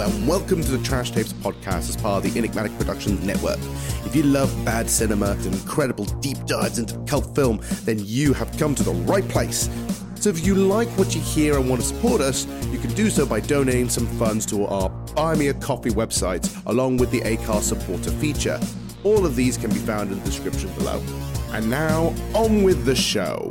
and welcome to the Trash Tapes podcast as part of the Enigmatic Productions Network. If you love bad cinema and incredible deep dives into cult film, then you have come to the right place. So if you like what you hear and want to support us, you can do so by donating some funds to our Buy Me a Coffee website, along with the Acast supporter feature. All of these can be found in the description below. And now, on with the show.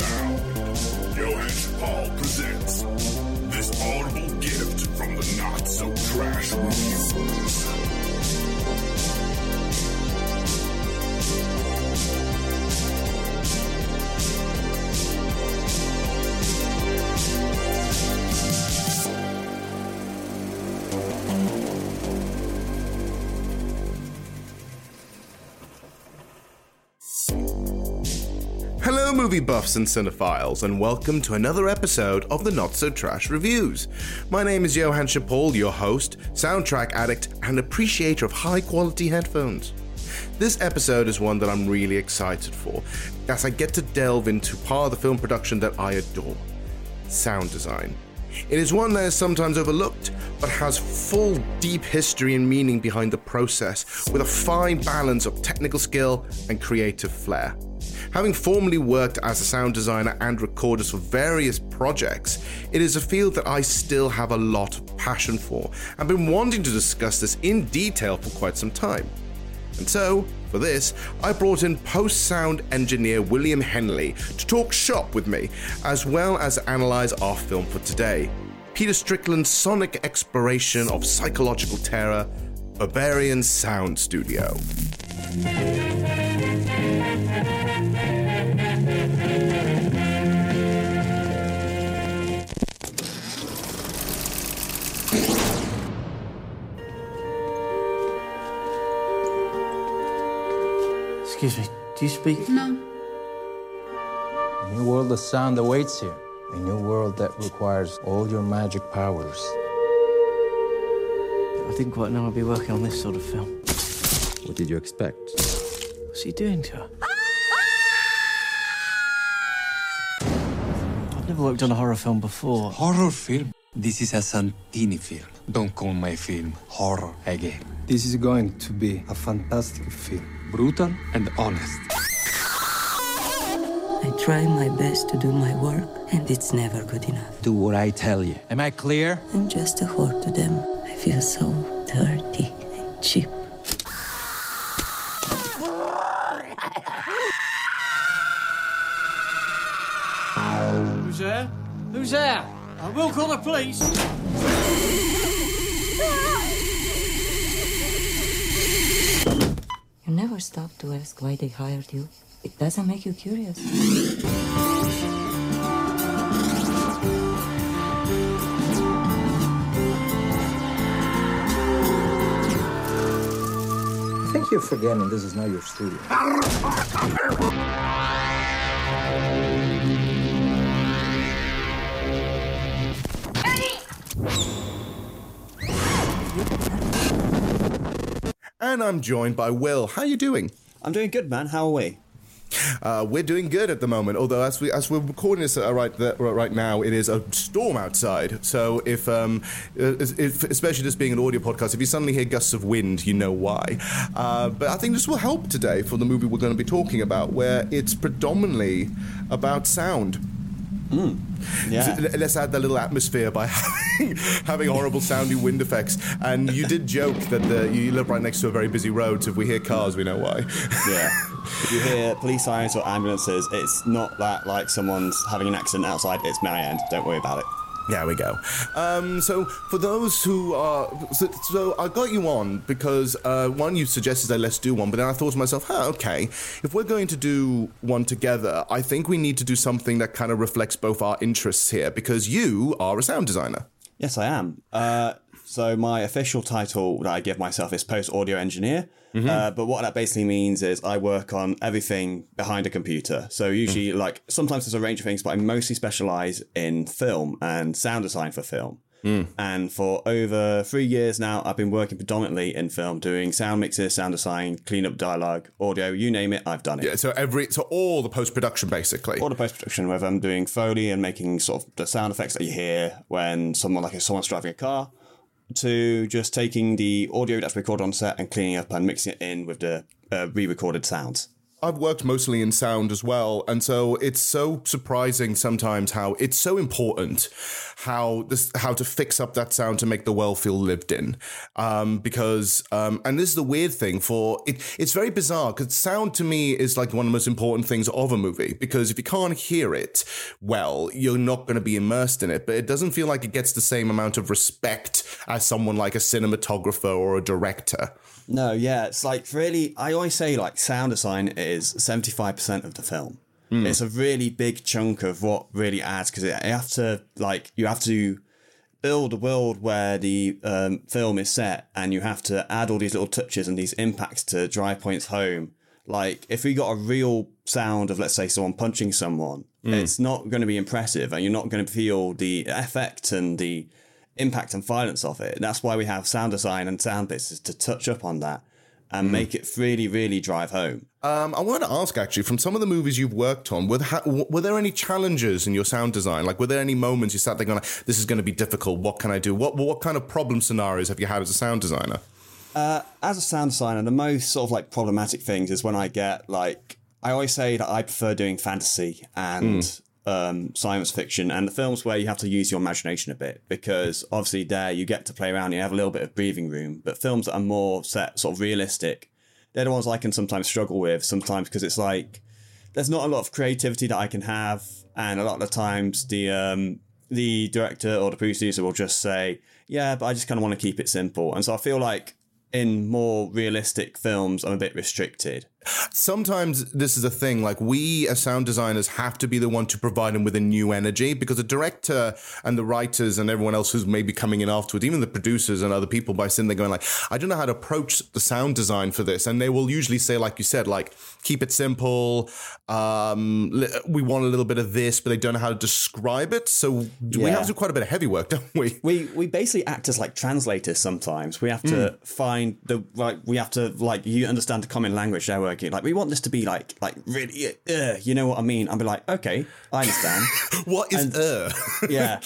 Sound. Johann Paul presents this audible gift from the Not So Trash Reviews. Movie buffs and cinephiles, and welcome to another episode of the Not So Trash Reviews. My name is Johann Chapol, your host, soundtrack addict, and appreciator of high quality headphones. This episode is one that I'm really excited for, as I get to delve into part of the film production that I adore sound design. It is one that is sometimes overlooked, but has full, deep history and meaning behind the process, with a fine balance of technical skill and creative flair. Having formerly worked as a sound designer and recordist for various projects, it is a field that I still have a lot of passion for and been wanting to discuss this in detail for quite some time. And so, for this, I brought in post sound engineer William Henley to talk shop with me, as well as analyze our film for today. Peter Strickland's sonic exploration of psychological terror, Berberian Sound Studio. Excuse me, do you speak? No. A new world of sound awaits you. A new world that requires all your magic powers. I didn't quite know I'd be working on this sort of film. What did you expect? What's he doing to her? I've never worked on a horror film before. Horror film? This is a Santini film. Don't call my film horror again. This is going to be a fantastic film. Brutal and honest. I try my best to do my work, and it's never good enough. Do what I tell you. Am I clear? I'm just a whore to them. I feel so dirty and cheap. Who's there? Who's there? I will call the police. Never stop to ask why they hired you. It doesn't make you curious. I think you're forgetting this is not your studio. And I'm joined by Will. How are you doing? I'm doing good, man. How are we? Uh, we're doing good at the moment. Although as we as we're recording this uh, right th- right now, it is a storm outside. So if um, if, especially this being an audio podcast, if you suddenly hear gusts of wind, you know why. Uh, but I think this will help today for the movie we're going to be talking about, where it's predominantly about sound. Yeah. So let's add that little atmosphere by having, having horrible sounding wind effects. And you did joke that the, you live right next to a very busy road, so if we hear cars, we know why. Yeah. If you hear police sirens or ambulances, it's not that like someone's having an accident outside. It's my end. Don't worry about it. There we go. Um, so, for those who are. So, so I got you on because uh, one, you suggested that let's do one, but then I thought to myself, huh, okay, if we're going to do one together, I think we need to do something that kind of reflects both our interests here because you are a sound designer. Yes, I am. Uh, so my official title that I give myself is post audio engineer. Mm-hmm. Uh, but what that basically means is I work on everything behind a computer. So usually, Mm. like sometimes there's a range of things, but I mostly specialize in film and sound design for film. Mm. And for over three years now, I've been working predominantly in film, doing sound mixes, sound design, cleanup dialogue, audio, you name it, I've done it. Yeah, so every so all the post production basically. All the post production, whether I'm doing foley and making sort of the sound effects that you hear when someone like if someone's driving a car, to just taking the audio that's recorded on set and cleaning up and mixing it in with the uh, re-recorded sounds. I've worked mostly in sound as well, and so it's so surprising sometimes how it's so important how this how to fix up that sound to make the world feel lived in. Um, because um, and this is the weird thing for it. It's very bizarre because sound to me is like one of the most important things of a movie. Because if you can't hear it well, you're not going to be immersed in it. But it doesn't feel like it gets the same amount of respect as someone like a cinematographer or a director. No, yeah, it's like really. I always say like sound design is five percent of the film. Mm. It's a really big chunk of what really adds because you have to like you have to build a world where the um, film is set, and you have to add all these little touches and these impacts to drive points home. Like if we got a real sound of let's say someone punching someone, Mm. it's not going to be impressive, and you're not going to feel the effect and the impact and violence of it. That's why we have sound design and sound bits is to touch up on that and Mm. make it really, really drive home. Um, I wanted to ask actually, from some of the movies you've worked on, were, ha- were there any challenges in your sound design? Like, were there any moments you sat there going, "This is going to be difficult. What can I do?" What what kind of problem scenarios have you had as a sound designer? Uh, as a sound designer, the most sort of like problematic things is when I get like I always say that I prefer doing fantasy and um, science fiction and the films where you have to use your imagination a bit because obviously there you get to play around, you have a little bit of breathing room. But films that are more set sort of realistic, they're the ones I can sometimes struggle with. Sometimes because it's like there's not a lot of creativity that I can have, and a lot of the times the um, the director or the producer will just say, "Yeah, but I just kind of want to keep it simple," and so I feel like in more realistic films, I'm a bit restricted. Sometimes this is a thing. Like we as sound designers have to be the one to provide them with a new energy because the director and the writers and everyone else who's maybe coming in afterwards, even the producers and other people, by sitting there going like, I don't know how to approach the sound design for this, and they will usually say, like you said, like keep it simple. Um, we want a little bit of this, but they don't know how to describe it. So we Yeah. have to do quite a bit of heavy work, don't we? We we basically act as like translators sometimes. We have to find the right. We have to like you understand the common language they're working. Like we want this to be like like really, uh, you know what I mean? I'll be like, okay, I understand. what is uh? yeah,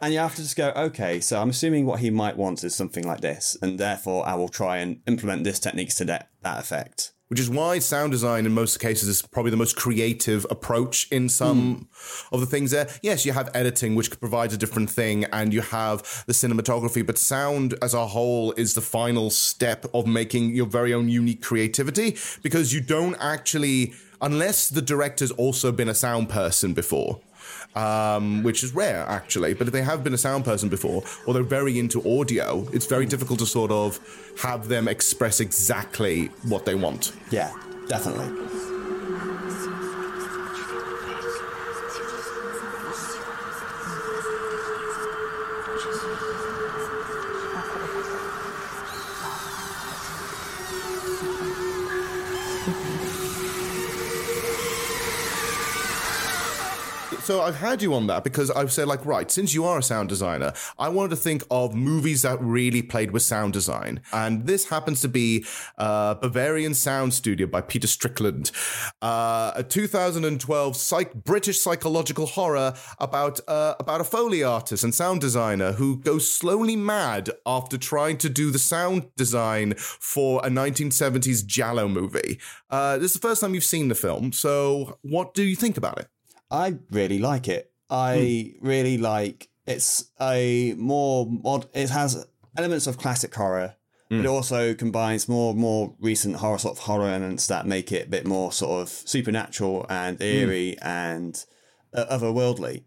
and you have to just go, okay. So I'm assuming what he might want is something like this, and therefore I will try and implement this techniques to that that effect. Which is why sound design in most cases is probably the most creative approach in some hmm. of the things there. Yes, you have editing, which provides a different thing, and you have the cinematography, but sound as a whole is the final step of making your very own unique creativity because you don't actually, unless the director's also been a sound person before. Um, which is rare actually, but if they have been a sound person before or they're very into audio, it's very difficult to sort of have them express exactly what they want. Yeah, definitely. So I've had you on that because I've said like, right, since you are a sound designer, I wanted to think of movies that really played with sound design, and this happens to be uh, Berberian Sound Studio by Peter Strickland, uh, a 2012 psych- British psychological horror about uh, about a foley artist and sound designer who goes slowly mad after trying to do the sound design for a 1970s giallo movie. Uh, this is the first time you've seen the film, so what do you think about it? I really like it. I hmm. really like. It's a more mod. It has elements of classic horror, but it hmm. also combines more more recent horror sort of horror elements that make it a bit more sort of supernatural and hmm. eerie and uh, otherworldly.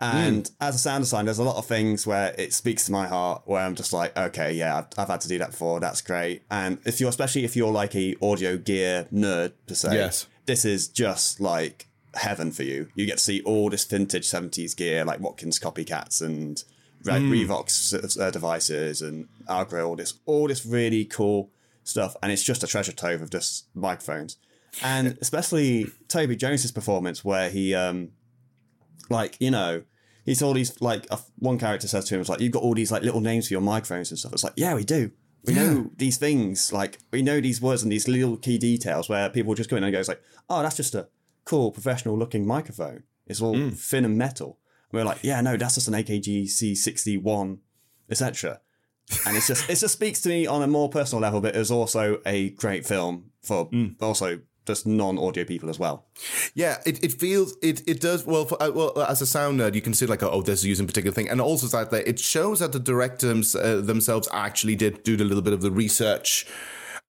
And as a sound designer, there's a lot of things where it speaks to my heart, where I'm just like, okay, yeah, I've, I've had to do that before. That's great. And if you're, especially if you're like a audio gear nerd per se, Yes. this is just like heaven for you. You get to see all this vintage 70s gear, like Watkins Copicats and like Revox uh, devices and Nagra, all this, all this really cool stuff. And it's just a treasure trove of just microphones. And especially Toby Jones's performance, where he, um, like, you know, he's all these, like, uh, one character says to him, it's like, you've got all these, like, little names for your microphones and stuff. It's like, yeah, we do. We know these things, like, we know these words and these little key details where people just go in and go, it's like, oh, that's just a cool, professional looking microphone. It's all thin and metal. And we're like, yeah, no, that's just an AKG C61, etc. And it's just, it just speaks to me on a more personal level, but it's also a great film for also just non audio people as well. Yeah, it, it feels it it does well. For, uh, well, as a sound nerd, you can see like oh, this is using a particular thing, and also that that it shows that the directors uh, themselves actually did do a little bit of the research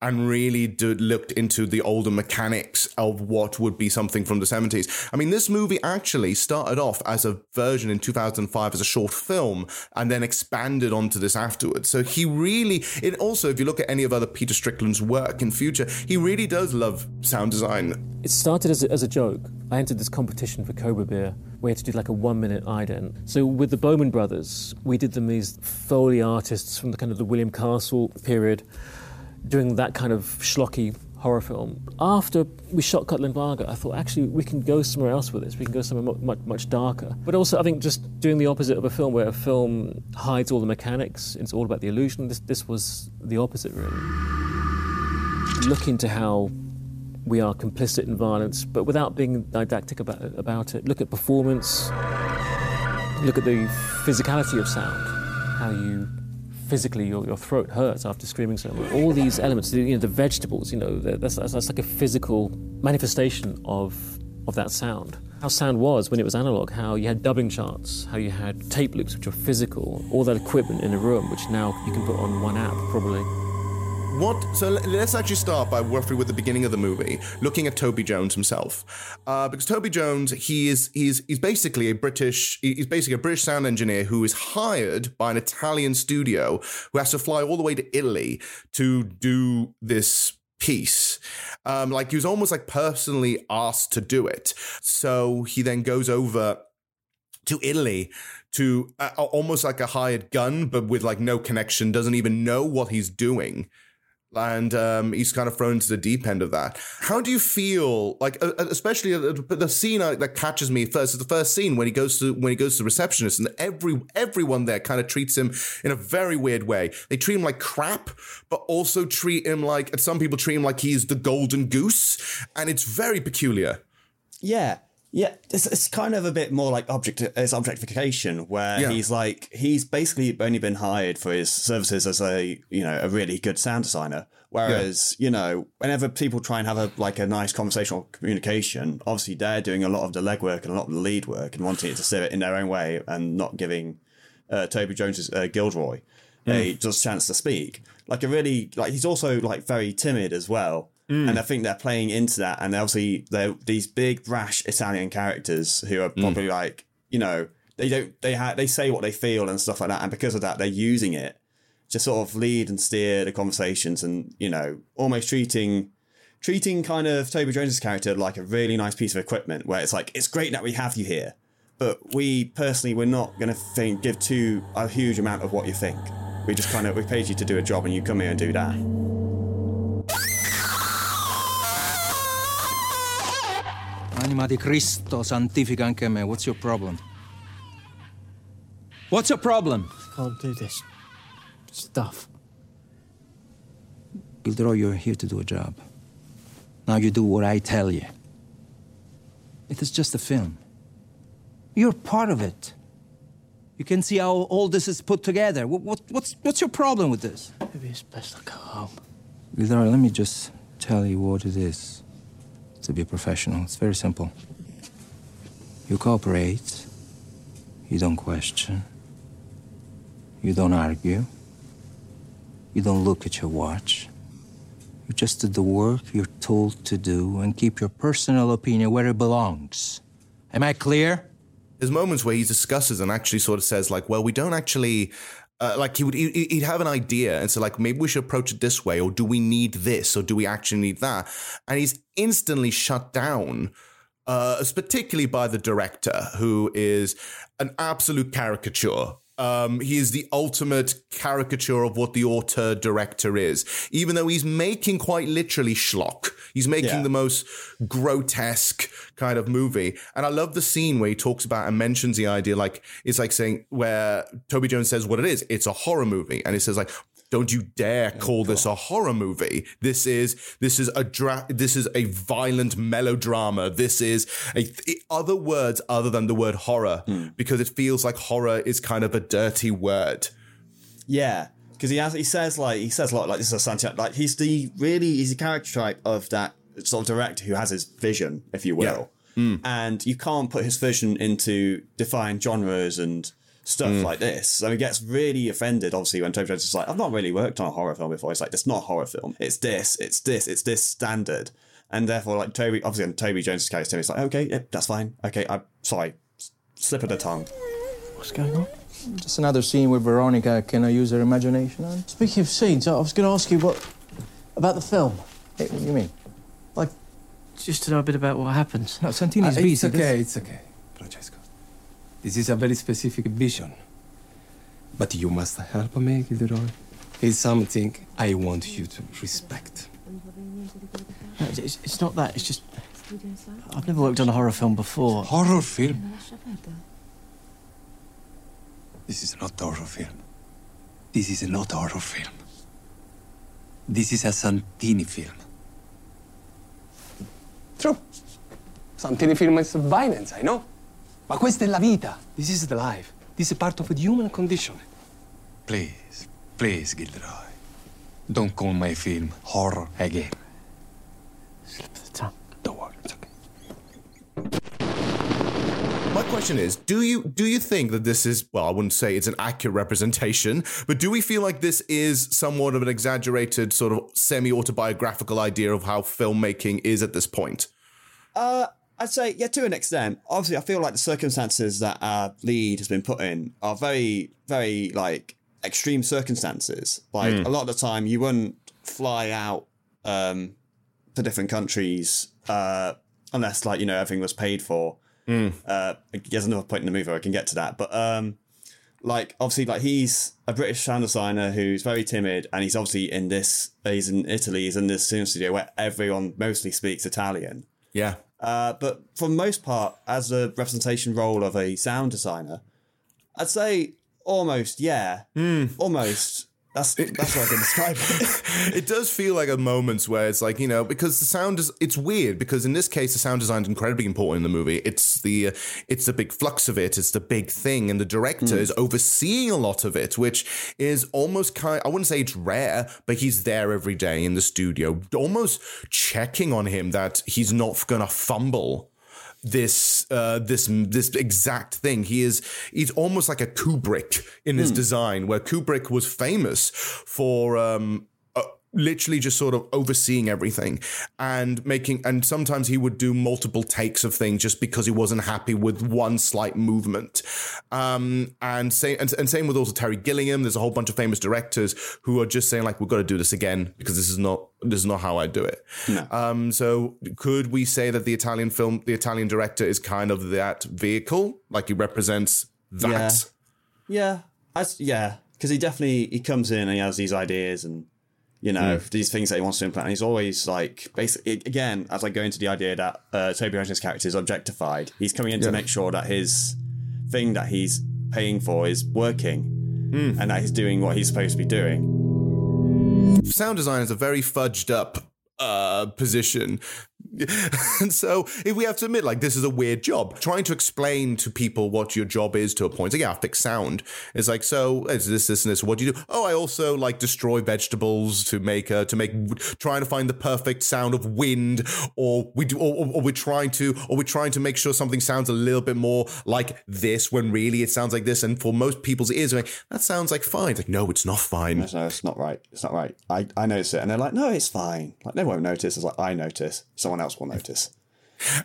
and really did, looked into the older mechanics of what would be something from the 70s. I mean, this movie actually started off as a version in 2005 as a short film and then expanded onto this afterwards. So he really, it also, if you look at any of other Peter Strickland's work in future, he really does love sound design. It started as a, as a joke. I entered this competition for Cobra Beer. We had to do like a one minute ident. So with the Bowman brothers, we did them these Foley artists from the kind of the William Castle period, doing that kind of schlocky horror film. After we shot Katalin Varga, I thought actually we can go somewhere else with this. We can go somewhere much, much darker. But also, I think just doing the opposite of a film where a film hides all the mechanics, it's all about the illusion. This, this was the opposite, really. Look into how we are complicit in violence, but without being didactic about it, about it. Look at performance. Look at the physicality of sound. How you physically your, your throat hurts after screaming so much. All these elements, you know, the vegetables, you know, that's, that's, that's like a physical manifestation of of that sound. How sound was when it was analog. How you had dubbing charts. How you had tape loops, which were physical. All that equipment in a room, which now you can put on one app, probably. What? So let- let's actually start by roughly with the beginning of the movie, looking at Toby Jones himself, uh, because Toby Jones, he is he's he's basically a British he's basically a British sound engineer who is hired by an Italian studio who has to fly all the way to Italy to do this piece. Um, like he was almost like personally asked to do it. So he then goes over to Italy to uh, almost like a hired gun, but with like no connection, doesn't even know what he's doing. And um, he's kind of thrown into the deep end of that. How do you feel, like, uh, uh, especially uh, the scene that catches me first is the first scene when he goes to when he goes to the receptionist, and every everyone there kind of treats him in a very weird way. They treat him like crap, but also treat him like some people treat him like he's the golden goose, and it's very peculiar. Yeah. Yeah, it's, it's kind of a bit more like object it's objectification, where Yeah. he's like he's basically only been hired for his services as a you know a really good sound designer. Whereas you know whenever people try and have a like a nice conversational communication, obviously they're doing a lot of the legwork and a lot of the lead work and wanting it to sit in their own way and not giving uh, Toby Jones's uh, Gilderoy a just chance to speak. Like a really like he's also like very timid as well. Mm. And I think they're playing into that, and obviously they're these big brash Italian characters who are probably mm. like you know they don't they ha- they say what they feel and stuff like that, and because of that they're using it to sort of lead and steer the conversations, and you know almost treating treating kind of Toby Jones's character like a really nice piece of equipment, where it's like it's great that we have you here, but we personally we're not going to think give too a huge amount of what you think. We just kind of we paid you to do a job, and you come here and do that. Anima di Cristo, santifica anche me. What's your problem? What's your problem? I Can't do this stuff. Gilderoy, you're here to do a job. Now you do what I tell you. It is just a film. You're part of it. You can see how all this is put together. What, what, what's, what's your problem with this? Maybe it's best I go home. Gilderoy, let me just tell you what it is to be professional. It's very simple. You cooperate, You don't question. You don't argue. You don't look at your watch. You just do the work you're told to do and keep your personal opinion where it belongs. Am I clear? There's moments where he discusses and actually sort of says, like, well, we don't actually. Uh, like he would, he- he'd have an idea and so like maybe we should approach it this way, or do we need this, or do we actually need that? And he's instantly shut down, uh, particularly by the director, who is an absolute caricature. Um, he is the ultimate caricature of what the auteur director is, even though he's making quite literally schlock. He's making Yeah. the most grotesque kind of movie. And I love the scene where he talks about and mentions the idea like it's like saying where Toby Jones says what it is. It's a horror movie. And he says like don't you dare oh, call this a horror movie. This is this is a dra- this is a violent melodrama. This is a th- other words other than the word horror hmm. because it feels like horror is kind of a dirty word. Yeah, because he has he says like he says a lot like this is a Santiago like he's the really he's a character type of that sort of director who has his vision, if you will, hmm. and you can't put his vision into defined genres and stuff Mm. like this. So he gets really offended, obviously, when Toby Jones is like, "I've not really worked on a horror film before." It's like, "It's not a horror film. It's this. It's this. It's this standard." And therefore, like Toby, obviously, on Toby Jones' case, Toby's like, "Okay, yeah, that's fine. Okay, I'm sorry, slip of the tongue." What's going on? Just another scene where Veronica can I use her imagination on? Speaking of scenes, I was going to ask you what about the film. Hey, what do you mean? Like, just to know a bit about what happens. No, Santini's Uh, busy. it's okay, it's okay, Francesco. This is a very specific vision. But you must help me, Gilderoy. It's something I want you to respect. No, it's, it's not that. It's just I've never worked on a horror film before. Horror film? This is not horror film. This is not horror film. This is a Santini film. True. Santini film is violence, I know. Ma questa è la vita. This is the life. This is part of the human condition. Please, please, Gilderoy. Don't call my film horror again. Slip the tongue. Don't worry, it's okay. My question is, do you do you think that this is well, I wouldn't say it's an accurate representation, but do we feel like this is somewhat of an exaggerated sort of semi-autobiographical idea of how filmmaking is at this point? Uh, I'd say yeah, to an extent. Obviously, I feel like the circumstances that our lead has been put in are very, very like extreme circumstances. Like Mm. a lot of the time, you wouldn't fly out um, to different countries uh, unless like you know everything was paid for. Uh, there's another point in the movie where I can get to that, but um, like obviously like he's a British sound designer who's very timid, and he's obviously in this. He's in Italy. He's in this studio where everyone mostly speaks Italian. Yeah. Uh, but for the most part, as a representation role of a sound designer, I'd say almost, yeah, almost. That's that's what I can describe it. it does feel like a moments where it's like you know because the sound is it's weird because in this case the sound design is incredibly important in the movie it's the uh, it's the big flux of it it's the big thing and the director Hmm. is overseeing a lot of it which is almost kind I wouldn't say it's rare but he's there every day in the studio almost checking on him that he's not gonna fumble this uh, this this exact thing. He is he's almost like a Kubrick in his Hmm. design, where Kubrick was famous for um, literally just sort of overseeing everything and making. And sometimes he would do multiple takes of things just because he wasn't happy with one slight movement. Um, and same and, and same with also Terry Gilliam. There's a whole bunch of famous directors who are just saying like, we've got to do this again because this is not this is not how I do it. Um, so could we say that the Italian film, the Italian director is kind of that vehicle, like he represents that? Yeah, I s yeah, because he definitely he comes in and he has these ideas and you know these things that he wants to implement. And he's always like basically again as I go into the idea that uh, Toby Hodges' character is objectified. He's coming in to make sure that his thing that he's paying for is working and that he's doing what he's supposed to be doing. Sound design is a very fudged up uh, position. and so if we have to admit, like, this is a weird job. Trying to explain to people what your job is to a point. Like, yeah, I fix sound. It's like, so it's this, this, and this. What do you do? Oh, I also like destroy vegetables to make uh, to make trying to find the perfect sound of wind, or we do, or, or we're trying to, or we're trying to make sure something sounds a little bit more like this when really it sounds like this. And for most people's ears, like that sounds like fine. It's like, no, it's not fine. No, no, it's not right. It's not right. I, I notice it, and they're like, no, it's fine. Like they won't notice. It's like I notice. Someone else will notice.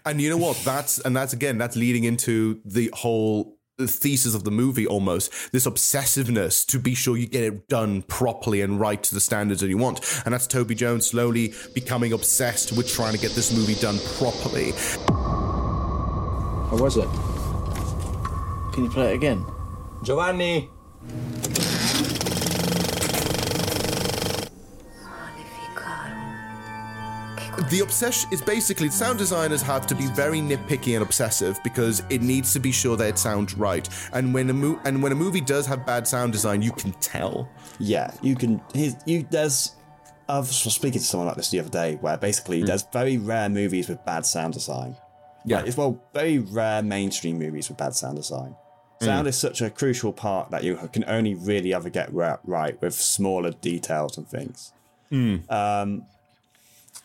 And you know what? That's and that's again that's leading into the whole thesis of the movie almost this obsessiveness to be sure you get it done properly and right to the standards that you want and that's toby jones slowly becoming obsessed with trying to get this movie done properly How was it? Can you play it again? Giovanni! The obsession is basically sound designers have to be very nitpicky and obsessive because it needs to be sure that it sounds right and when a mo- and when a movie does have bad sound design you can tell Yeah, you can. You there's. I was speaking to someone like this the other day, where basically there's very rare movies with bad sound design. Yeah. Like, it's well, very rare mainstream movies with bad sound design. Sound Mm. is such a crucial part that you can only really ever get right with smaller details and things. Um,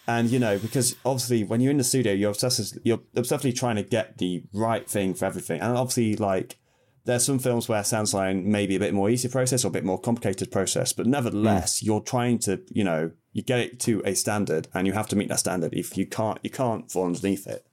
and you know, because obviously when you're in the studio, you're obsessively, you're obsessively trying to get the right thing for everything. And obviously, like there's some films where sound design may be a bit more easy process or a bit more complicated process, but nevertheless, mm. you're trying to, you know, you get it to a standard, and you have to meet that standard. If you can't, you can't fall underneath it.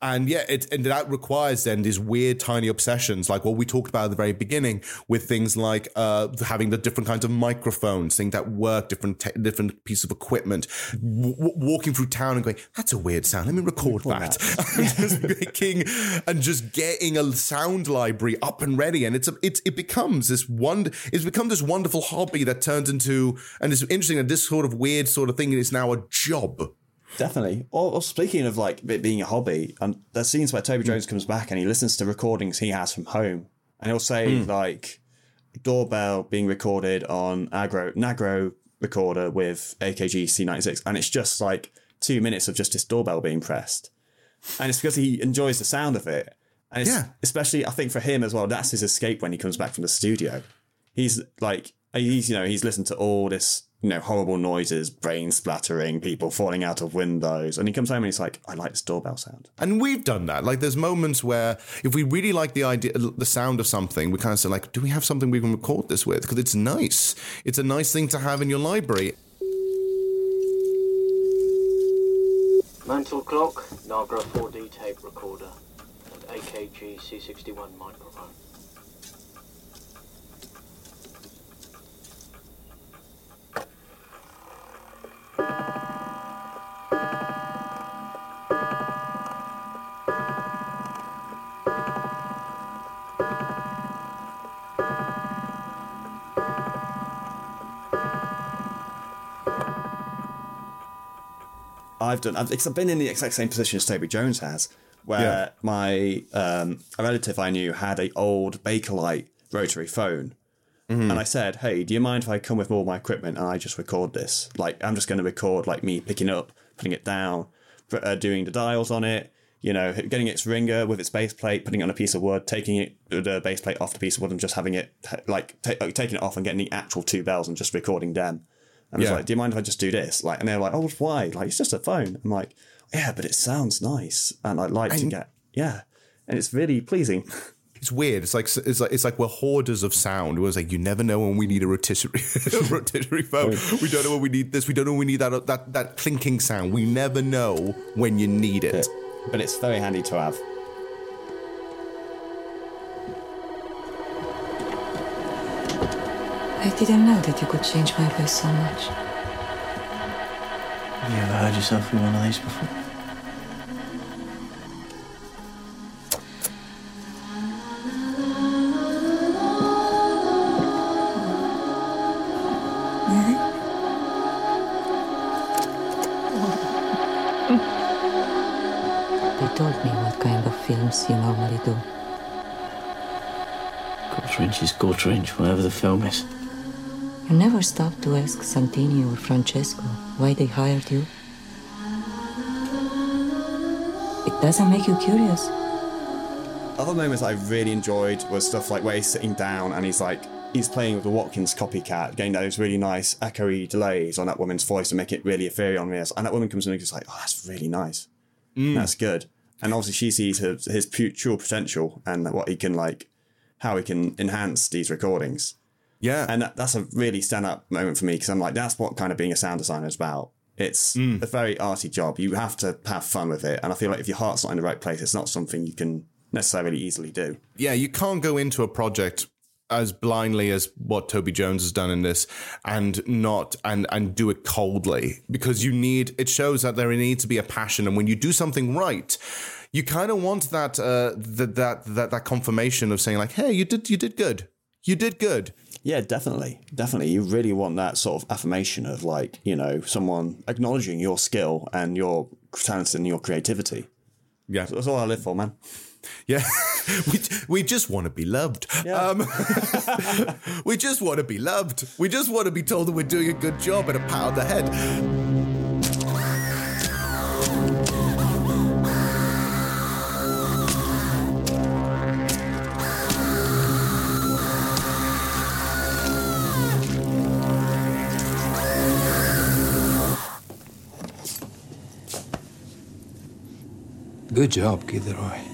And yeah, it and that requires then these weird tiny obsessions, like what we talked about at the very beginning, with things like uh, having the different kinds of microphones, things that work, different te- different pieces of equipment, w- walking through town and going, "That's a weird sound. Let me record that." and just making and just getting a sound library up and ready, and it's a, it's it becomes this one, it's become this wonderful hobby that turns into, and it's interesting that this sort of weird sort of thing is now a job. Definitely. Or, or speaking of like it being a hobby, and there's scenes where Toby Jones comes back and he listens to recordings he has from home, and he'll say Hmm. like doorbell being recorded on agro Nagra recorder with AKG C96, and it's just like two minutes of just this doorbell being pressed, and it's because he enjoys the sound of it, and it's, Yeah. especially I think for him as well, that's his escape when he comes back from the studio. He's like he's you know he's listened to all this you know horrible noises, brain splattering, people falling out of windows, and he comes home and he's like, I like this doorbell sound. And we've done that. Like, there's moments where if we really like the idea, the sound of something, we kind of say, like, do we have something we can record this with? Because it's nice. It's a nice thing to have in your library. Mantle clock, Nagra 4D tape recorder, and AKG C61 microphone. I've done I've, I've been in the exact same position as Toby Jones has, where Yeah. my um, a relative I knew had a old Bakelite rotary phone. And I said, "Hey, do you mind if I come with all my equipment and I just record this? Like, I'm just going to record like me picking up, putting it down, uh, doing the dials on it, you know, getting its ringer with its base plate, putting it on a piece of wood, taking it the base plate off the piece of wood, and just having it t- like uh, taking it off and getting the actual two bells and just recording them." And I was like, "Do you mind if I just do this?" Like, and they're like, "Oh, why? Like, it's just a phone." I'm like, "Yeah, but it sounds nice, and I'd like to get yeah." And it's really pleasing. It's weird. It's like it's like it's like we're hoarders of sound. It was like you never know when we need a rotisserie rotisserie phone. Mm. We don't know when we need this. We don't know when we need that that that clinking sound. We never know when you need it. But it's very handy to have. I didn't know that you could change my voice so much. Have you ever heard yourself through one of these before? Films you normally do. Quarter inch is quarter inch, whatever the film is. You never stopped to ask Santini or Francesco why they hired you. It doesn't make you curious. Other moments I really enjoyed was stuff like where he's sitting down and he's like he's playing with the Watkins Copicat, getting those really nice echoey delays on that woman's voice to make it really ethereal and real. And that woman comes in and goes like, "Oh, that's really nice. Mm. That's good." And obviously, she sees his, his potential and what he can like, how he can enhance these recordings. Yeah, and that, that's a really stand-up moment for me because I'm like, that's what kind of being a sound designer is about. It's mm. a very arty job. You have to have fun with it, and I feel like if your heart's not in the right place, it's not something you can necessarily easily do. yeah, you can't go into a project as blindly as what Toby Jones has done in this and not and and do it coldly because you need it shows that there needs to be a passion and when you do something right you kind of want that uh that, that that that confirmation of saying like hey you did you did good you did good Yeah, definitely. Definitely. You really want that sort of affirmation of like, you know, someone acknowledging your skill and your talent and your creativity. Yeah. That's all I live for, man. Yeah, we we just want to be loved. Um, we just want to be loved. We just want to be told that we're doing a good job and a pat on the head. Good job, Gilderoy.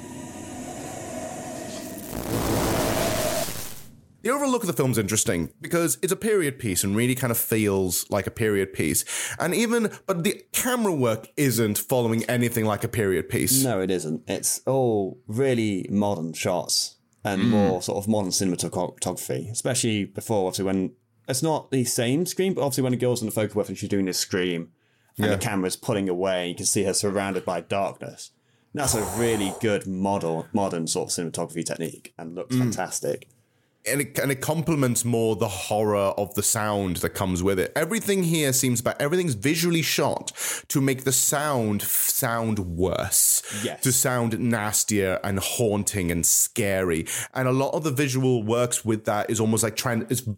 The overall look of the film's interesting because it's a period piece and really kind of feels like a period piece. And even, but the camera work isn't following anything like a period piece. No, it isn't. It's all really modern shots and Mm. more sort of modern cinematography, especially before, obviously, when it's not the same screen, but obviously when a girl's in the focal and she's doing this scream and Yeah. the camera's pulling away, you can see her surrounded by darkness. That's a really good model, modern sort of cinematography technique and looks Mm. fantastic. And it, and it complements more the horror of the sound that comes with it. Everything here seems about everything's visually shot to make the sound f- sound worse, Yes. to sound nastier and haunting and scary. And a lot of the visual works with that is almost like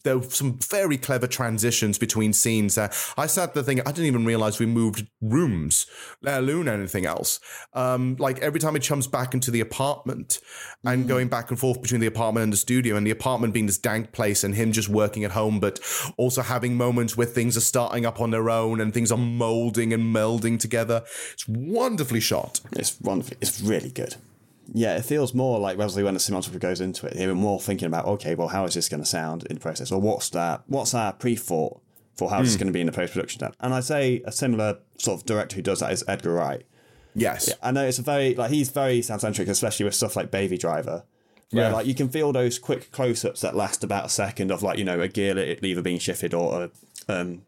there are some very clever transitions between scenes. I sat the thing. I didn't even realize we moved rooms, let alone anything else. Um, like every time it jumps back into the apartment and going back and forth between the apartment and the studio, and the apartment being this dank place, and him just working at home, but also having moments where things are starting up on their own and things are molding and melding together. It's wonderfully shot. It's wonderful. It's really good. Yeah, it feels more like Wesley when the cinematographer goes into it. They're more thinking about, okay, well, how is this going to sound in the process, or what's that? What's our pre-thought for how this is Hmm. going to be in the post-production? And I say a similar sort of director who does that is Edgar Wright. Yes, Yeah, I know it's a very like he's very sound centric, especially with stuff like Baby Driver. Yeah. like you can feel those quick close ups that last about a second of like, you know, a gear lever being shifted or a um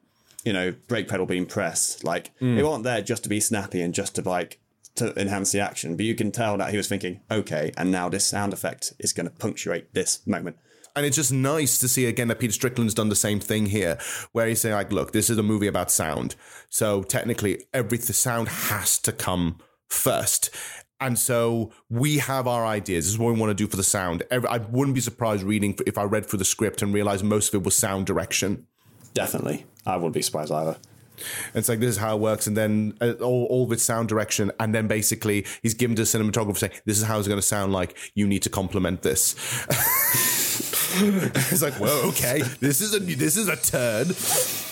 you know, brake pedal being pressed. Like Mm. they weren't there just to be snappy and just to like to enhance the action. But you can tell that he was thinking, okay, and now this sound effect is gonna punctuate this moment. And it's just nice to see again that Peter Strickland's done the same thing here, where he's saying like, "Look, this is a movie about sound, so technically, every the sound has to come first. And so we have our ideas. This is what we want to do for the sound. I wouldn't be surprised reading if I read through the script and realized most of it was sound direction. Definitely, I wouldn't be surprised either. It's like this is how it works, and then uh, all, all with sound direction, and then basically he's given to the cinematographer saying, "This is how it's going to sound like. You need to complement this." it's like, well, okay, this is a this is a turn.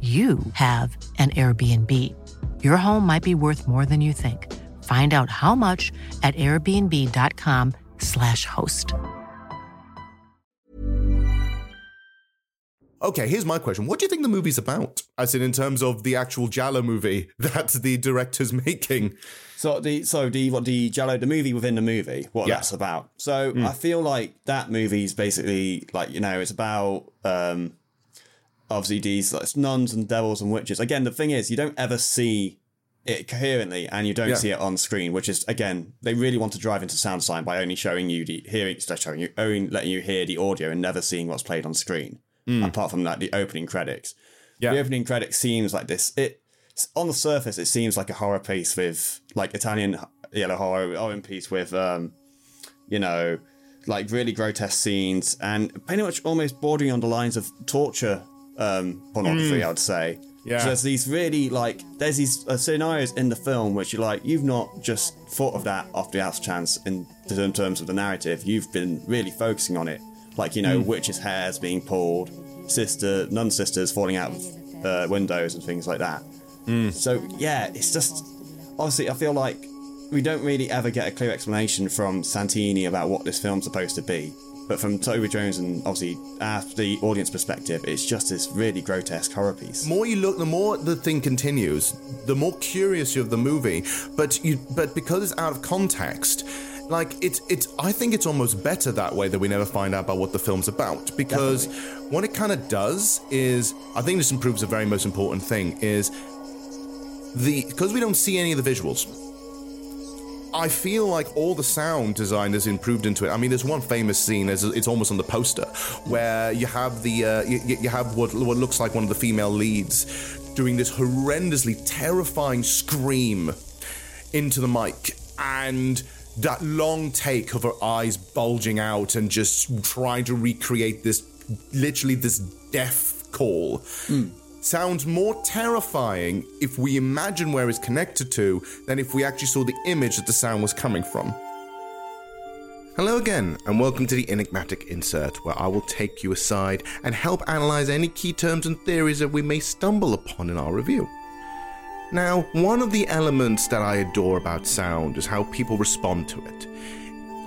you have an Airbnb. Your home might be worth more than you think. Find out how much at airbnb.com/slash host. Okay, here's my question. What do you think the movie's about? As in, in terms of the actual giallo movie that the director's making. So the so the what the giallo the movie within the movie what Yeah. that's about. So Mm. I feel like that movie's basically like you know it's about um obviously these like, nuns and devils and witches. Again, the thing is you don't ever see it coherently and you don't Yeah. see it on screen, which is again they really want to drive into sound design by only showing you the hearing, showing you only letting you hear the audio and never seeing what's played on screen. Mm. Apart from like the opening credits. Yeah. The opening credits seems like this. It on the surface it seems like a horror piece with like Italian giallo horror horror piece with um you know like really grotesque scenes and pretty much almost bordering on the lines of torture um pornography Mm. I would say. Yeah. So there's these really like there's these uh, scenarios in the film which you're like you've not just thought of that off the house chance in, in terms of the narrative. You've been really focusing on it, like you know Mm. witches' hairs being pulled, sister nun sisters falling out of uh, windows and things like that. So yeah, it's just obviously I feel like we don't really ever get a clear explanation from Santini about what this film's supposed to be. But from Toby Jones and obviously uh, the audience perspective, it's just this really grotesque horror piece. The more you look, the more the thing continues, the more curious you're of the movie. But you, but because it's out of context, like it's it's. I think it's almost better that way that we never find out about what the film's about because what it kind of does is, I think this improves the very most important thing is the because we don't see any of the visuals. I feel like all the sound design has improved into it. I mean, there's one famous scene, it's almost on the poster, where you have the uh, you, you have what what looks like one of the female leads doing this horrendously terrifying scream into the mic, and that long take of her eyes bulging out and just trying to recreate this, literally this death call sounds more terrifying if we imagine where it's connected to than if we actually saw the image that the sound was coming from. Hello again, and welcome to the Enigmatic Insert, where I will take you aside and help analyze any key terms and theories that we may stumble upon in our review. Now, one of the elements that I adore about sound is how people respond to it.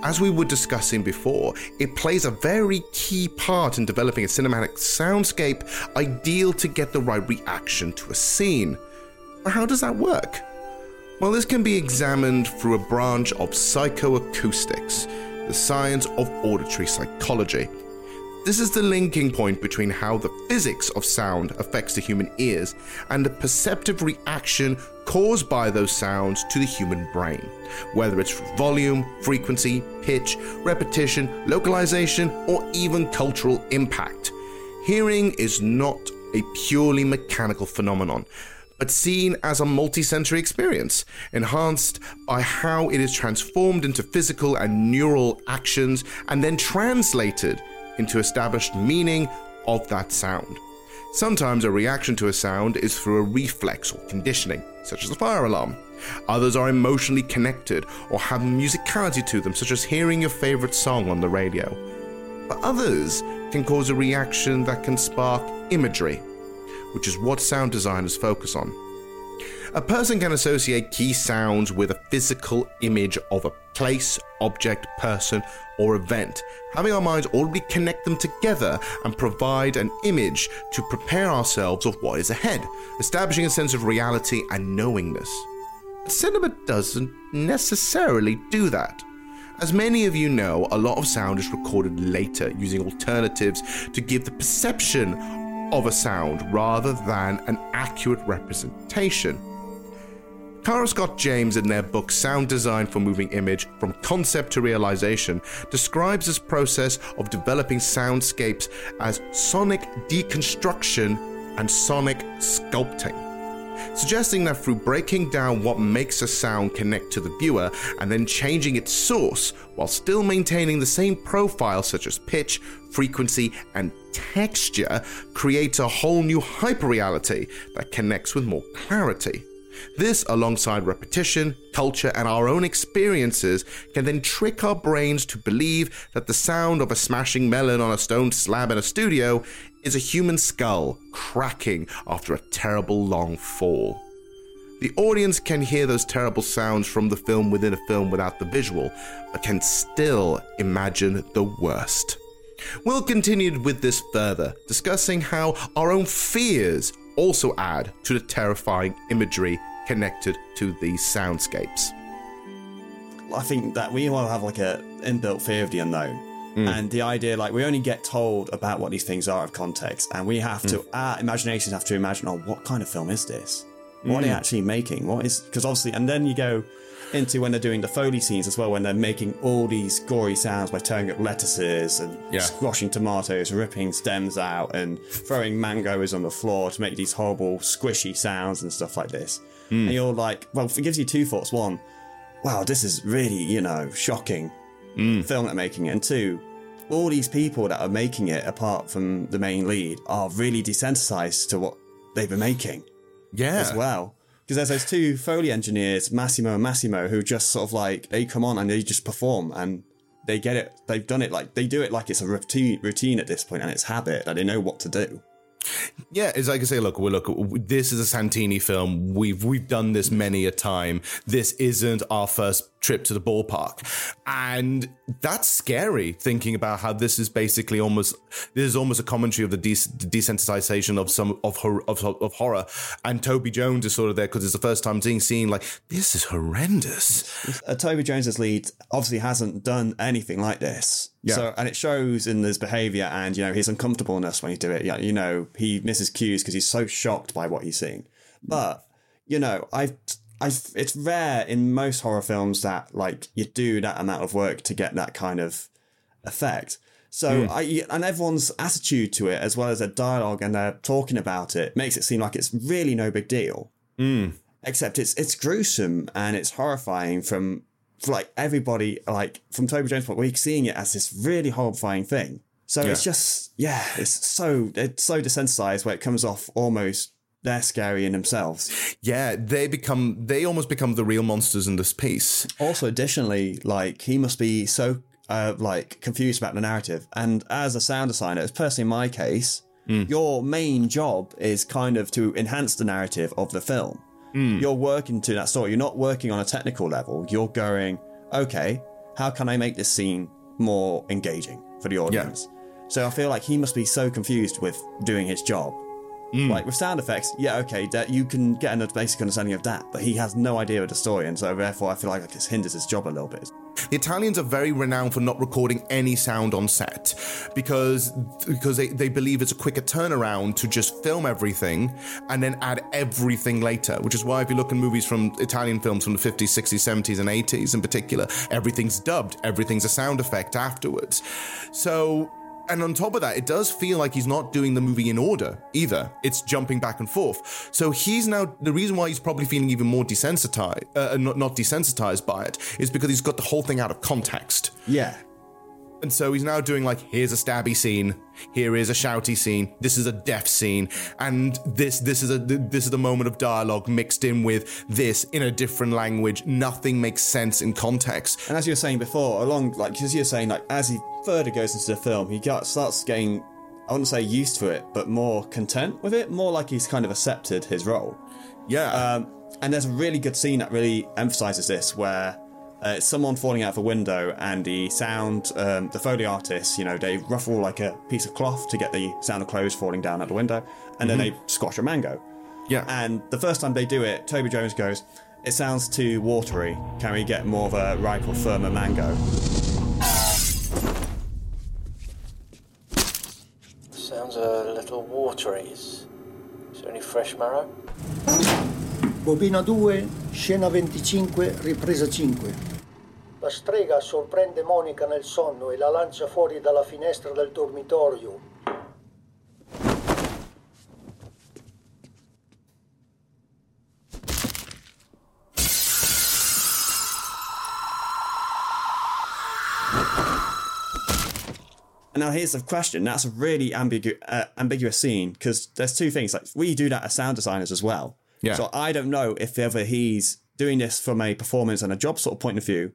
As we were discussing before, it plays a very key part in developing a cinematic soundscape ideal to get the right reaction to a scene. But how does that work? Well, this can be examined through a branch of psychoacoustics, the science of auditory psychology. This is the linking point between how the physics of sound affects the human ears and the perceptive reaction caused by those sounds to the human brain, whether it's volume, frequency, pitch, repetition, localization, or even cultural impact. Hearing is not a purely mechanical phenomenon, but seen as a multisensory experience, enhanced by how it is transformed into physical and neural actions and then translated into established meaning of that sound. Sometimes a reaction to a sound is through a reflex or conditioning, such as a fire alarm. Others are emotionally connected or have musicality to them, such as hearing your favorite song on the radio. But others can cause a reaction that can spark imagery, which is what sound designers focus on. A person can associate key sounds with a physical image of a place, object, person, or event, having our minds already connect them together and provide an image to prepare ourselves of what is ahead, establishing a sense of reality and knowingness. But cinema doesn't necessarily do that. As many of you know, a lot of sound is recorded later using alternatives to give the perception of a sound rather than an accurate representation. Cara Scott James, in their book Sound Design for Moving Image From Concept to Realization, describes this process of developing soundscapes as sonic deconstruction and sonic sculpting, suggesting that through breaking down what makes a sound connect to the viewer and then changing its source while still maintaining the same profile, such as pitch, frequency, and texture, creates a whole new hyperreality that connects with more clarity. This, alongside repetition, culture, and our own experiences, can then trick our brains to believe that the sound of a smashing melon on a stone slab in a studio is a human skull cracking after a terrible long fall. The audience can hear those terrible sounds from the film within a film without the visual, but can still imagine the worst. We'll continue with this further, discussing how our own fears also add to the terrifying imagery connected to these soundscapes. I think that we all have like a inbuilt fear of the unknown. Mm. And the idea, like, we only get told about what these things are of context, and we have to, Mm. our imaginations have to imagine, oh, what kind of film is this? What are they Mm. actually making? What is, because obviously, and then you go into when they're doing the Foley scenes as well, when they're making all these gory sounds by tearing up lettuces and Yeah. squashing tomatoes, ripping stems out, and throwing mangoes on the floor to make these horrible, squishy sounds and stuff like this. Mm. And you're like, well, it gives you two thoughts. One, wow, this is really, you know, shocking Mm. film they're making it. And two, all these people that are making it, apart from the main lead, are really desensitized to what they've been making. Yeah. As well. Because there's those two Foley engineers, Massimo and Massimo, who just sort of like, they come on and they just perform and they get it. They've done it like, they do it like it's a routine, routine at this point and it's habit that they know what to do. Yeah, it's like I say, look, we look, this is a Santini film. We've we've done this many a time. This isn't our first trip to the ballpark, and that's scary. Thinking about how this is basically almost this is almost a commentary of the des- desensitization of some of hor- of, of horror. And Toby Jones is sort of there because it's the first time seeing seeing like this is horrendous. uh, Toby Jones's lead obviously hasn't done anything like this. Yeah. So, and it shows in his behavior and you know his uncomfortableness when he do it. Yeah, you know he misses cues because he's so shocked by what he's seeing. But you know, I've, I've, it's rare in most horror films that like you do that amount of work to get that kind of effect. So Mm. I and everyone's attitude to it, as well as their dialogue and their talking about it, makes it seem like it's really no big deal Mm. except it's it's gruesome and it's horrifying from for like everybody like from Toby Jones point we're seeing it as this really horrifying thing. So it's just yeah, it's so it's so desensitized where it comes off almost they're scary in themselves. Yeah, they become they almost become the real monsters in this piece. Also, additionally, like he must be so uh, like confused about the narrative. And as a sound designer, it's personally my case, your main job is kind of to enhance the narrative of the film. You're working to that story. You're not working on a technical level. You're going, okay, how can I make this scene more engaging for the audience? So I feel like he must be so confused with doing his job. Mm. Like with sound effects, yeah, okay, that you can get a basic understanding of that, but he has no idea of the story, and so therefore I feel like it hinders his job a little bit. The Italians are very renowned for not recording any sound on set because because they, they believe it's a quicker turnaround to just film everything and then add everything later. Which is why if you look in movies from Italian films from the 50s, 60s, 70s, and 80s in particular, everything's dubbed, everything's a sound effect afterwards. So and on top of that, it does feel like he's not doing the movie in order either. It's jumping back and forth. So he's now the reason why he's probably feeling even more desensitized, uh, not not desensitized by it, is because he's got the whole thing out of context. Yeah. And so he's now doing like, here's a stabby scene, here is a shouty scene, this is a deaf scene, and this this is a this is the moment of dialogue mixed in with this in a different language. Nothing makes sense in context. And as you were saying before, along like as you're saying, like as he further goes into the film, he got, starts getting, I wouldn't say used to it, but more content with it, more like he's kind of accepted his role. Yeah. Um, and there's a really good scene that really emphasizes this, where uh, it's someone falling out of a window, and the sound, um, the foley artists, you know, they ruffle like a piece of cloth to get the sound of clothes falling down out the window, and then Mhm. they squash a mango. Yeah. And the first time they do it, Toby Jones goes, "It sounds too watery. Can we get more of a ripe or firmer mango?" Sounds a little watery. Is, is there any fresh marrow? Bobina 2, scena 25, ripresa 5. La strega sorprende Monica nel sonno e la lancia fuori dalla finestra del dormitorio. And now here's the question. That's a really ambigu- uh, ambiguous scene because there's two things. Like we do that as sound designers as well. Yeah. So I don't know if ever he's doing this from a performance and a job sort of point of view,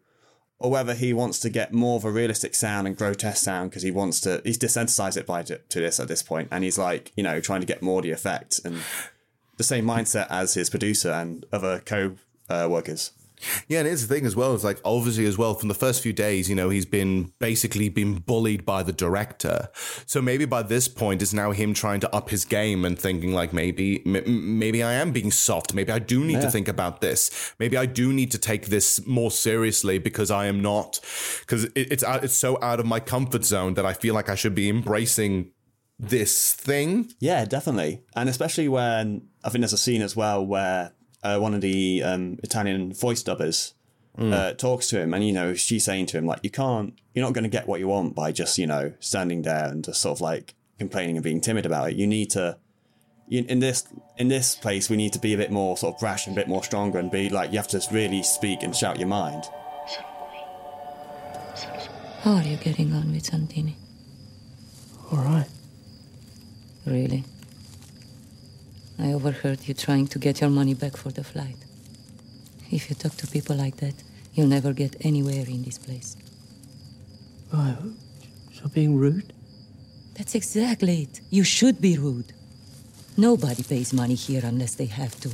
or whether he wants to get more of a realistic sound and grotesque sound because he wants to he's desensitized it by to, to this at this point, and he's like you know trying to get more the effect and the same mindset as his producer and other co uh, workers. Yeah, and here's the thing as well. It's like obviously as well from the first few days, you know, he's been basically been bullied by the director. So maybe by this point, it's now him trying to up his game and thinking like maybe m- maybe I am being soft. Maybe I do need Yeah. to think about this. Maybe I do need to take this more seriously because I am not because it, it's out, it's so out of my comfort zone that I feel like I should be embracing this thing. Yeah, definitely, and especially when I think there's a scene as well where uh, one of the um, Italian voice dubbers Mm. uh, talks to him, and you know she's saying to him like, "You can't, you're not going to get what you want by just you know standing there and just sort of like complaining and being timid about it. You need to." you- In this in this place, we need to be a bit more sort of brash and a bit more stronger, and be like you have to really speak and shout your mind. How are you getting on with Santini? All right. Really? I overheard you trying to get your money back for the flight. If you talk to people like that, you'll never get anywhere in this place. Right. So being rude? That's exactly it. You should be rude. Nobody pays money here unless they have to.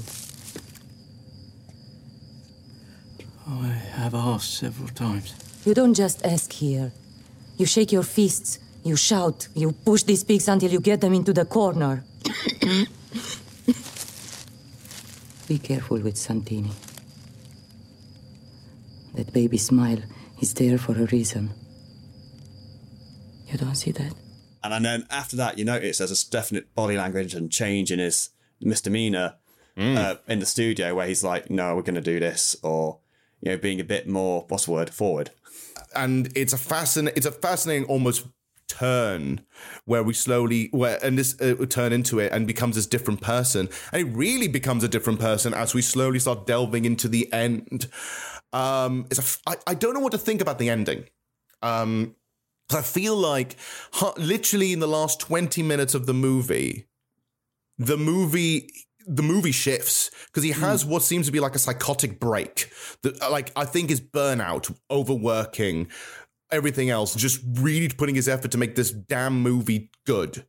I have asked several times. You don't just ask here. You shake your fists, you shout, you push these pigs until you get them into the corner. Be careful with Santini. That baby smile is there for a reason. You don't see that? And then after that, you notice there's a definite body language and change in his misdemeanor uh, in the studio where he's like, no, we're going to do this, or, you know, being a bit more, what's the word, forward. and it's a fascinating it's a fascinating almost turn where we slowly where and this uh, turn into it and becomes this different person. And it really becomes a different person as we slowly start delving into the end. Um it's a I, I don't know what to think about the ending. Um i feel like literally in the last 20 minutes of the movie the movie the movie shifts because he has what seems to be like a psychotic break that like i think is burnout overworking everything else just really putting his effort to make this damn movie good.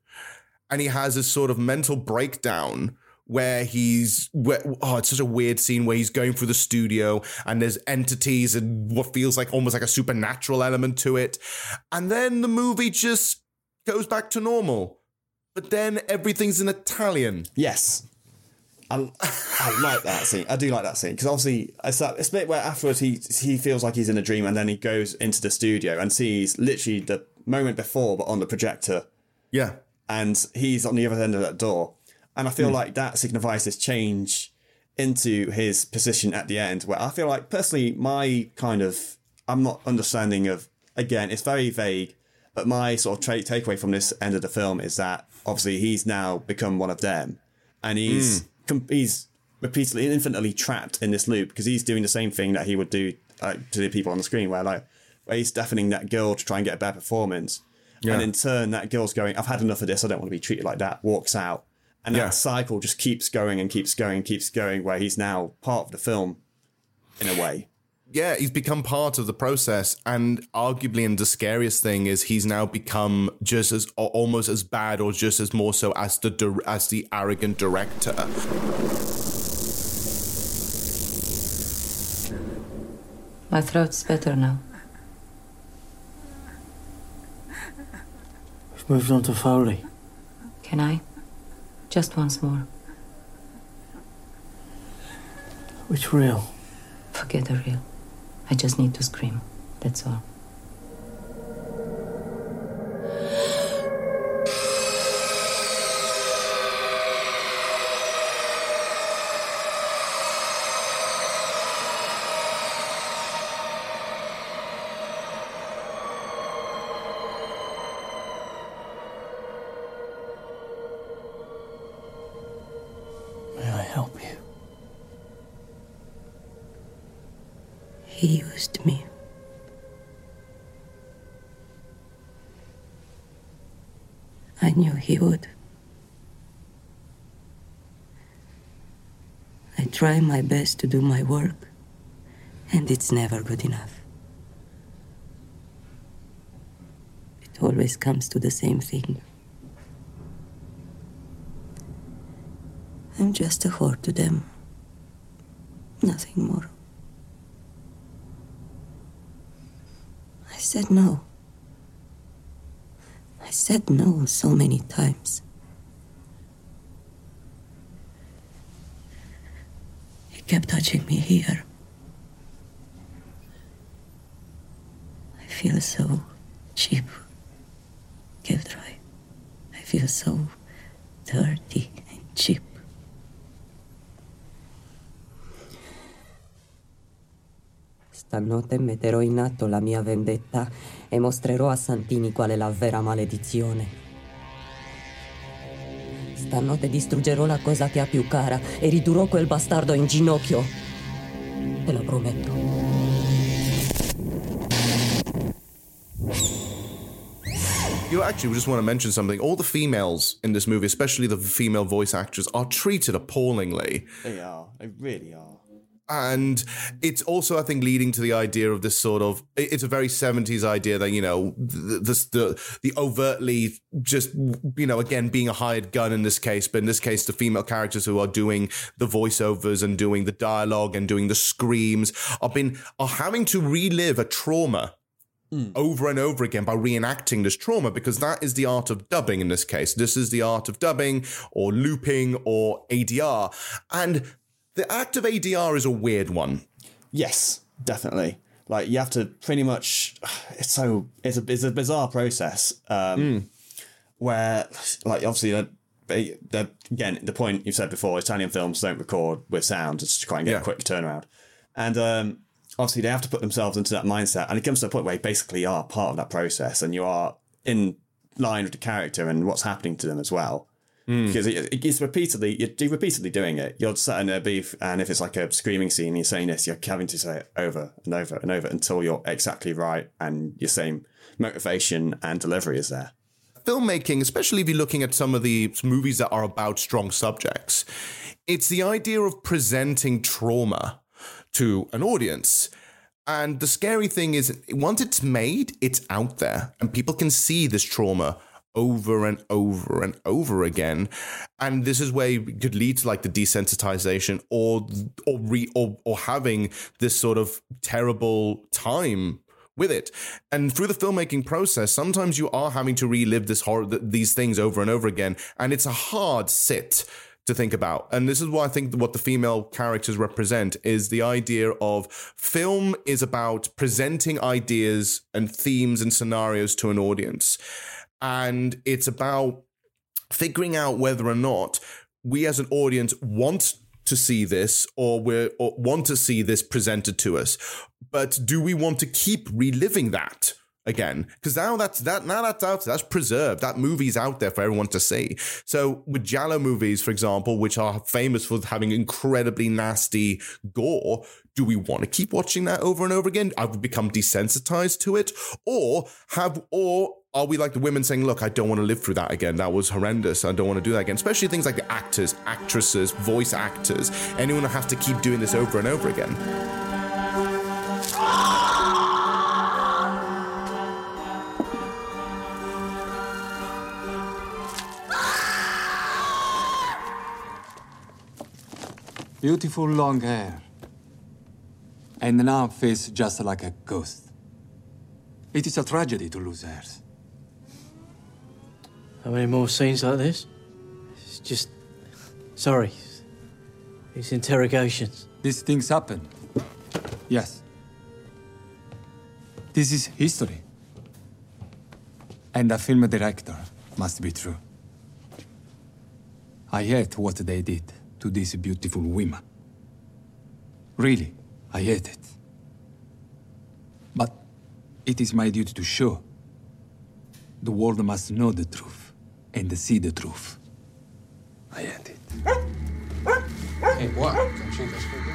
And he has this sort of mental breakdown where he's where, oh it's such a weird scene where he's going through the studio and there's entities and what feels like almost like a supernatural element to it. And then the movie just goes back to normal. But then everything's in italian. Yes. I, I like that scene. I do like that scene because obviously it's that it's a bit where afterwards he he feels like he's in a dream and then he goes into the studio and sees literally the moment before but on the projector. Yeah. And he's on the other end of that door. And I feel Hmm. like that signifies this change into his position at the end where I feel like personally my kind of I'm not understanding of again it's very vague but my sort of tra- takeaway from this end of the film is that obviously he's now become one of them and he's com- he's repeatedly infinitely trapped in this loop because he's doing the same thing that he would do uh, to the people on the screen where like where he's deafening that girl to try and get a better performance. Yeah. and in turn that girl's going I've had enough of this. I don't want to be treated like that. Walks out. And that Yeah. cycle just keeps going and keeps going and keeps going where he's now part of the film in a way yeah, he's become part of the process, and arguably, and the scariest thing is he's now become just as or almost as bad, or just as more so as the as the arrogant director. My throat's better now. We've moved on to Foley. Can I? Just once more. Which reel? Forget the real. I just need to scream. That's all. Try my best to do my work, and it's never good enough. It always comes to the same thing. I'm just a whore to them. Nothing more. I said no. I said no so many times. Kept touching me here. I feel so cheap. Gilderoy. I feel so dirty and cheap. Stanotte metterò in atto la mia vendetta e mostrerò a Santini qual è la vera maledizione. Stanotte distruggerò la cosa che ha più cara e ridurrò quel bastardo in ginocchio. Te lo prometto. You actually just want to mention something. All the females in this movie, especially the female voice actors, are treated appallingly. They are. They really are. And it's also, I think, leading to the idea of this sort of. It's a very seventies idea that you know the, the the the overtly just you know again being a hired gun in this case, but in this case the female characters who are doing the voiceovers and doing the dialogue and doing the screams are been are having to relive a trauma hmm. over and over again by reenacting this trauma because that is the art of dubbing in this case. This is the art of dubbing or looping or ADR. And the act of ADR is a weird one. Yes, definitely. Like you have to pretty much. It's so it's a it's a bizarre process. Um, Where like obviously the, the again the point you've said before Italian films don't record with sound just to try and get Yeah. a quick turnaround, and um, obviously they have to put themselves into that mindset, and it comes to a point where you basically are part of that process, and you are in line with the character and what's happening to them as well. Mm. Because it, it- it's repeatedly, you're repeatedly doing it. You're sat in a beef, and if it's like a screaming scene, you're saying this, you're having to say it over and over and over until you're exactly right, and your same motivation and delivery is there. filmmaking, especially if you're looking at some of the movies that are about strong subjects, it's the idea of presenting trauma to an audience. And the scary thing is, once it's made, it's out there, and people can see this trauma over and over and over again. And this is where it could lead to like the desensitization or or re or, or having this sort of terrible time with it. And through the filmmaking process, sometimes you are having to relive this horror, th- these things over and over again, and it's a hard sit to think about. And this is why I think what the female characters represent is the idea of film is about presenting ideas and themes and scenarios to an audience. And it's about figuring out whether or not we as an audience want to see this or we want to see this presented to us. But do we want to keep reliving that again? Because now that's that now that's out that's preserved. That movie's out there for everyone to see. So with Giallo movies for example which are famous for having incredibly nasty gore do we want to keep watching that over and over again? We become desensitized to it? Or have or are we like the women saying, look, I don't want to live through that again. That was horrendous. I don't want to do that again. Especially things like the actors, actresses, voice actors, anyone who has to keep doing this over and over again. Beautiful long hair. And now face just like a ghost. It is a tragedy to lose hers. How many more scenes like this? It's just. Sorry. It's interrogations. These things happen. Yes. This is history. And a film director must be true. I hate what they did to these beautiful women. Really, I hate it. But it is my duty to show. The world must know the truth and see the truth. I hate it. Hey, what? Kanchinka speaking?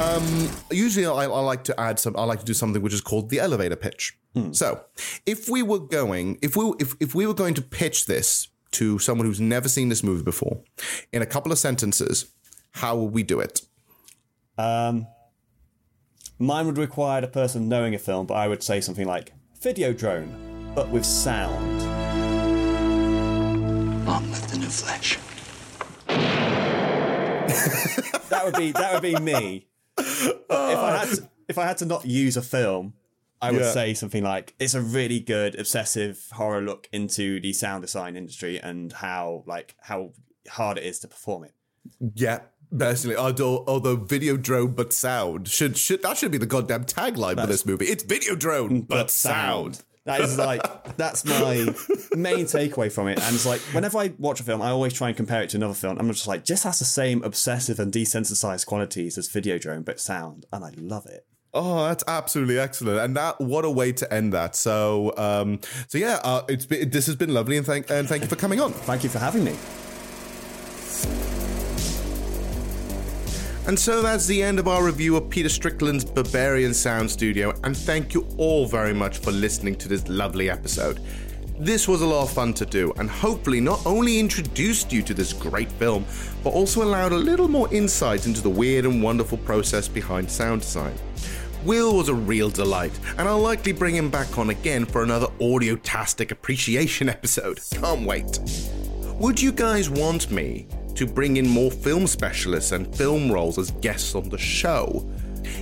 Um, usually, I, I like to add some. I like to do something which is called the elevator pitch. So, if we were going, if we if if we were going to pitch this to someone who's never seen this movie before, in a couple of sentences, how would we do it? Um, mine would require a person knowing a film, but I would say something like Videodrome, but with sound. Monmouth in the flesh. that would be that would be me. if I had to, if I had to not use a film, I would Yeah. say something like it's a really good obsessive horror look into the sound design industry and how like how hard it is to perform it. Yeah, personally, although although Videodrome but sound should should that should be the goddamn tagline for this movie. It's Videodrome but, sound. That is like that's my main takeaway from it. And it's like whenever I watch a film, I always try and compare it to another film. I'm just like, just has the same obsessive and desensitized qualities as Videodrome but sound, and I love it. Oh, that's absolutely excellent, and that what a way to end that. So, um, so yeah, uh, it's been, this has been lovely, and thank and thank you for coming on. Thank you for having me. And so that's the end of our review of Peter Strickland's Berberian Sound Studio, and thank you all very much for listening to this lovely episode. This was a lot of fun to do, and hopefully not only introduced you to this great film, but also allowed a little more insight into the weird and wonderful process behind sound design. Will was a real delight, and I'll likely bring him back on again for another audio-tastic appreciation episode. Can't wait. Would you guys want me to bring in more film specialists and film roles as guests on the show?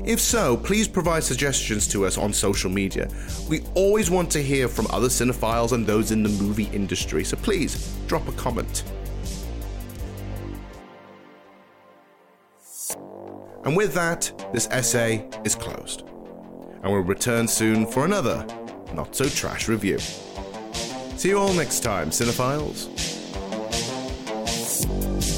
If so, please provide suggestions to us on social media. We always want to hear from other cinephiles and those in the movie industry, so please drop a comment. And with that, this essay is closed. And we'll return soon for another Not So Trash review. See you all next time, cinephiles. Thank you.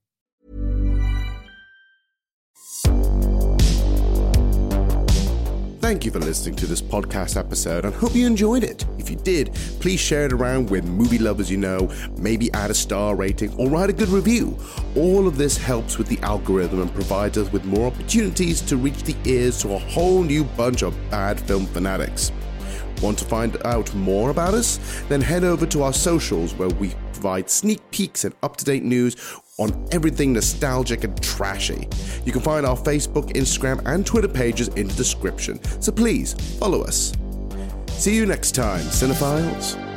Thank you for listening to this podcast episode and hope you enjoyed it. If you did, please share it around with movie lovers you know, maybe add a star rating or write a good review. All of this helps with the algorithm and provides us with more opportunities to reach the ears to a whole new bunch of bad film fanatics. Want to find out more about us? Then head over to our socials where we provide sneak peeks and up to date news on everything nostalgic and trashy. You can find our Facebook, Instagram, and Twitter pages in the description, so please follow us. See you next time, Cinephiles.